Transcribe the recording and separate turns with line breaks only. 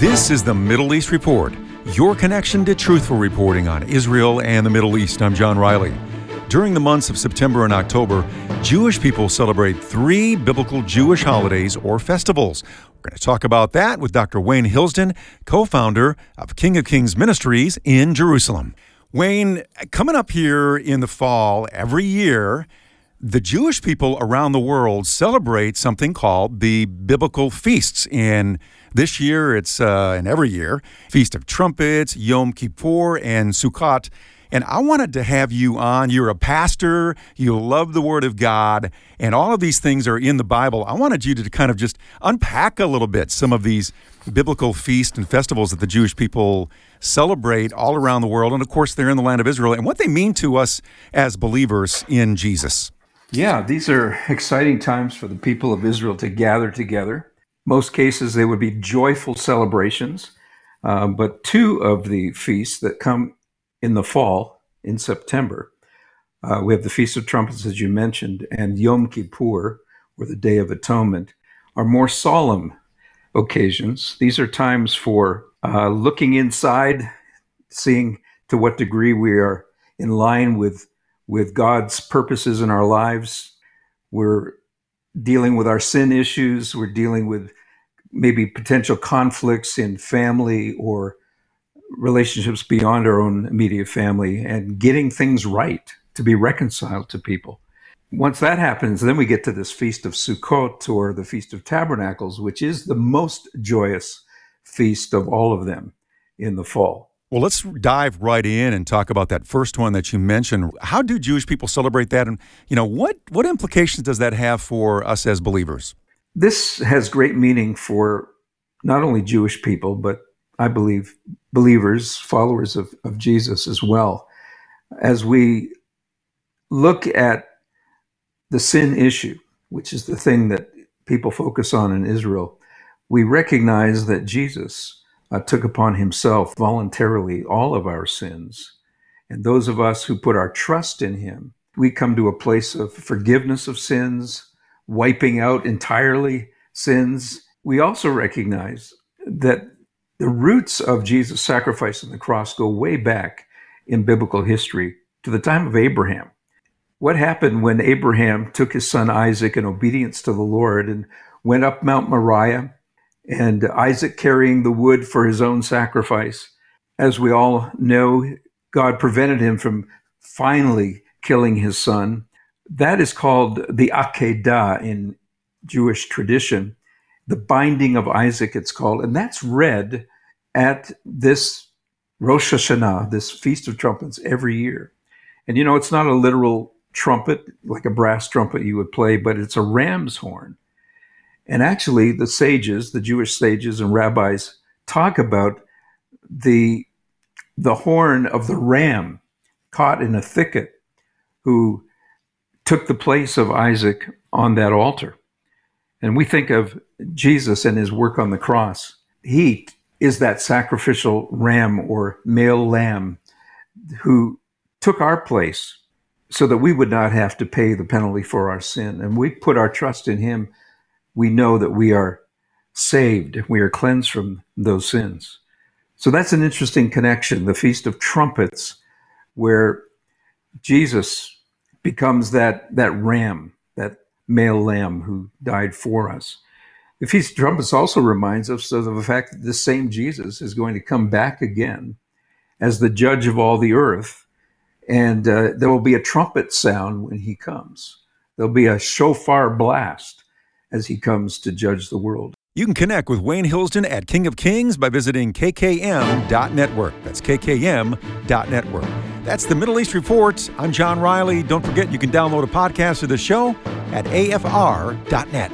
This is the Middle East Report, your connection to truthful reporting on Israel and the Middle East. I'm John Riley. During the months of September and October, Jewish people celebrate three biblical Jewish holidays or festivals. We're going to talk about that with Dr. Wayne Hilsden, co founder of King of Kings Ministries in Jerusalem. Wayne, coming up here in the fall every year, the Jewish people around the world celebrate something called the biblical feasts. And this year, it's, uh, and every year, Feast of Trumpets, Yom Kippur, and Sukkot. And I wanted to have you on. You're a pastor, you love the Word of God, and all of these things are in the Bible. I wanted you to kind of just unpack a little bit some of these biblical feasts and festivals that the Jewish people celebrate all around the world. And of course, they're in the land of Israel, and what they mean to us as believers in Jesus.
Yeah, these are exciting times for the people of Israel to gather together most cases, they would be joyful celebrations. Uh, but two of the feasts that come in the fall, in September, uh, we have the Feast of Trumpets, as you mentioned, and Yom Kippur, or the Day of Atonement, are more solemn occasions. These are times for uh, looking inside, seeing to what degree we are in line with with God's purposes in our lives. We're dealing with our sin issues. We're dealing with maybe potential conflicts in family or relationships beyond our own immediate family and getting things right to be reconciled to people. Once that happens, then we get to this Feast of Sukkot or the Feast of Tabernacles, which is the most joyous feast of all of them in the fall.
Well, let's dive right in and talk about that first one that you mentioned. How do Jewish people celebrate that? And, you know, what, what implications does that have for us as believers?
This has great meaning for not only Jewish people, but I believe believers, followers of, of Jesus as well. As we look at the sin issue, which is the thing that people focus on in Israel, we recognize that Jesus uh, took upon himself voluntarily all of our sins. And those of us who put our trust in him, we come to a place of forgiveness of sins, wiping out entirely sins. We also recognize that the roots of Jesus' sacrifice on the cross go way back in biblical history to the time of Abraham. What happened when Abraham took his son Isaac in obedience to the Lord and went up Mount Moriah and Isaac carrying the wood for his own sacrifice. As we all know, God prevented him from finally killing his son. That is called the Akedah in Jewish tradition, the binding of Isaac, it's called. And that's read at this Rosh Hashanah, this Feast of Trumpets, every year. And you know, it's not a literal trumpet like a brass trumpet you would play, but it's a ram's horn. And actually, the sages, the Jewish sages and rabbis, talk about the, the horn of the ram caught in a thicket who took the place of Isaac on that altar. And we think of Jesus and his work on the cross. He is that sacrificial ram or male lamb who took our place so that we would not have to pay the penalty for our sin. And we put our trust in him we know that we are saved, we are cleansed from those sins. So that's an interesting connection. The Feast of Trumpets, where Jesus becomes that, that ram, that male lamb who died for us. The Feast of Trumpets also reminds us of the fact that this same Jesus is going to come back again as the judge of all the earth. And uh, there will be a trumpet sound when he comes. There'll be a shofar blast as he comes to judge the world.
You can connect with Wayne Hilsden at King of Kings by visiting kkm.network. That's kkm.network. That's the Middle East Report. I'm John Riley. Don't forget you can download a podcast of the show at afr.net.